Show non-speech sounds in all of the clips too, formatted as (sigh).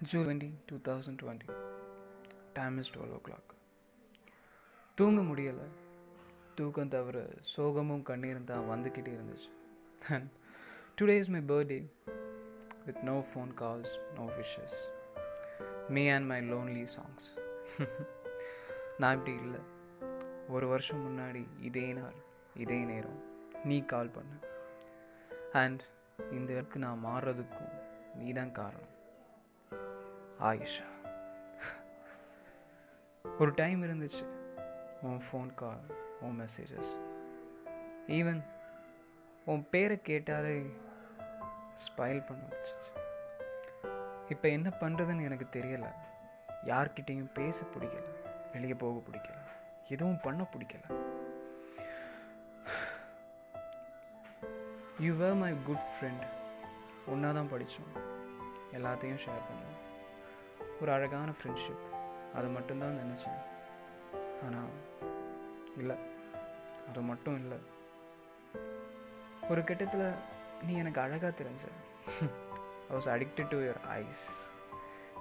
June twenty two thousand twenty. Time is twelve o'clock தூங்க முடியலை. தூக்கம் தவிர சோகமும் கண்ணீரும் தான் வந்துக்கிட்டே இருந்துச்சு. And today is my birthday with no phone calls no wishes me and my lonely songs நான் இப்படி இல்லை. ஒரு வருஷம் முன்னாடி இதே நாள் இதே நேரம் நீ கால் பண்ண. அண்ட் இந்த இடத்துக்கு நான் மாறுறதுக்கும் நீ தான் காரணம். ஆயிஷா. ஒரு டைம் இருந்துச்சு. உன் ஃபோன் கால் உன் மெசேஜஸ் ஈவன் உன் பேரை கேட்டாலே ஸ்பைல் பண்ண வச்சிச்சு இப்போ என்ன பண்ணுறதுன்னு எனக்கு தெரியலை. யார்கிட்டேயும் பேச பிடிக்கல. வெளியே போக பிடிக்கல. எதுவும் பண்ண பிடிக்கல. You were my good friend ஒன்றா தான் படித்தோம் எல்லாத்தையும் ஷேர் பண்ணுவோம். ஒரு அழகான ஃப்ரெண்ட்ஷிப் அது மட்டும்தான் நினச்சேன். ஆனால் இல்லை. அது மட்டும் இல்லை. ஒரு கட்டத்தில் நீ எனக்கு அழகாக தெரிஞ்ச. I was addicted to your eyes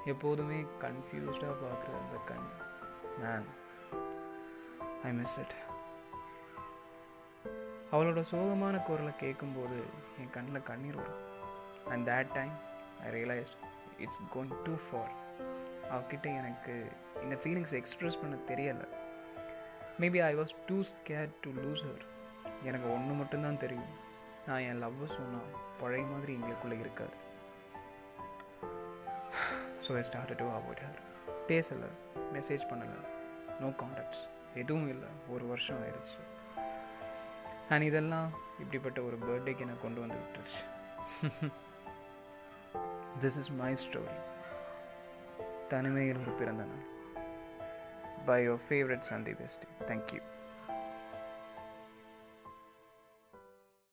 எப்போதுமே கன்ஃபியூஸ்டாக பார்க்குற அந்த கண். மேன் ஐ மிஸ் இட் அவளோட சோகமான குரலை கேட்கும்போது என் கண்ணில் கண்ணீர் வரும். And that time I realized it's going too far அவகிட்ட எனக்கு இந்த ஃபீலிங்ஸ் எக்ஸ்ப்ரெஸ் பண்ண தெரியலை. Maybe I was too scare to lose her எனக்கு ஒன்று மட்டும்தான் தெரியும். நான் என் லவ்வை சொன்னால் பழைய மாதிரி எங்களுக்குள்ளே இருக்காது. So I start to avoid her பேசலை மெசேஜ் பண்ணலை. நோ காண்டாக்ட்ஸ் எதுவும் இல்லை. ஒரு வருஷம் ஆயிடுச்சு. அண்ட் இதெல்லாம் இப்படிப்பட்ட ஒரு பர்த்டேக்கு என்னை கொண்டு வந்து விட்டுருச்சு. (laughs) திஸ் இஸ் மை ஸ்டோரி தனிமையில் ஒரு பிறந்த நாள். By your favourite Santhi bestie thank you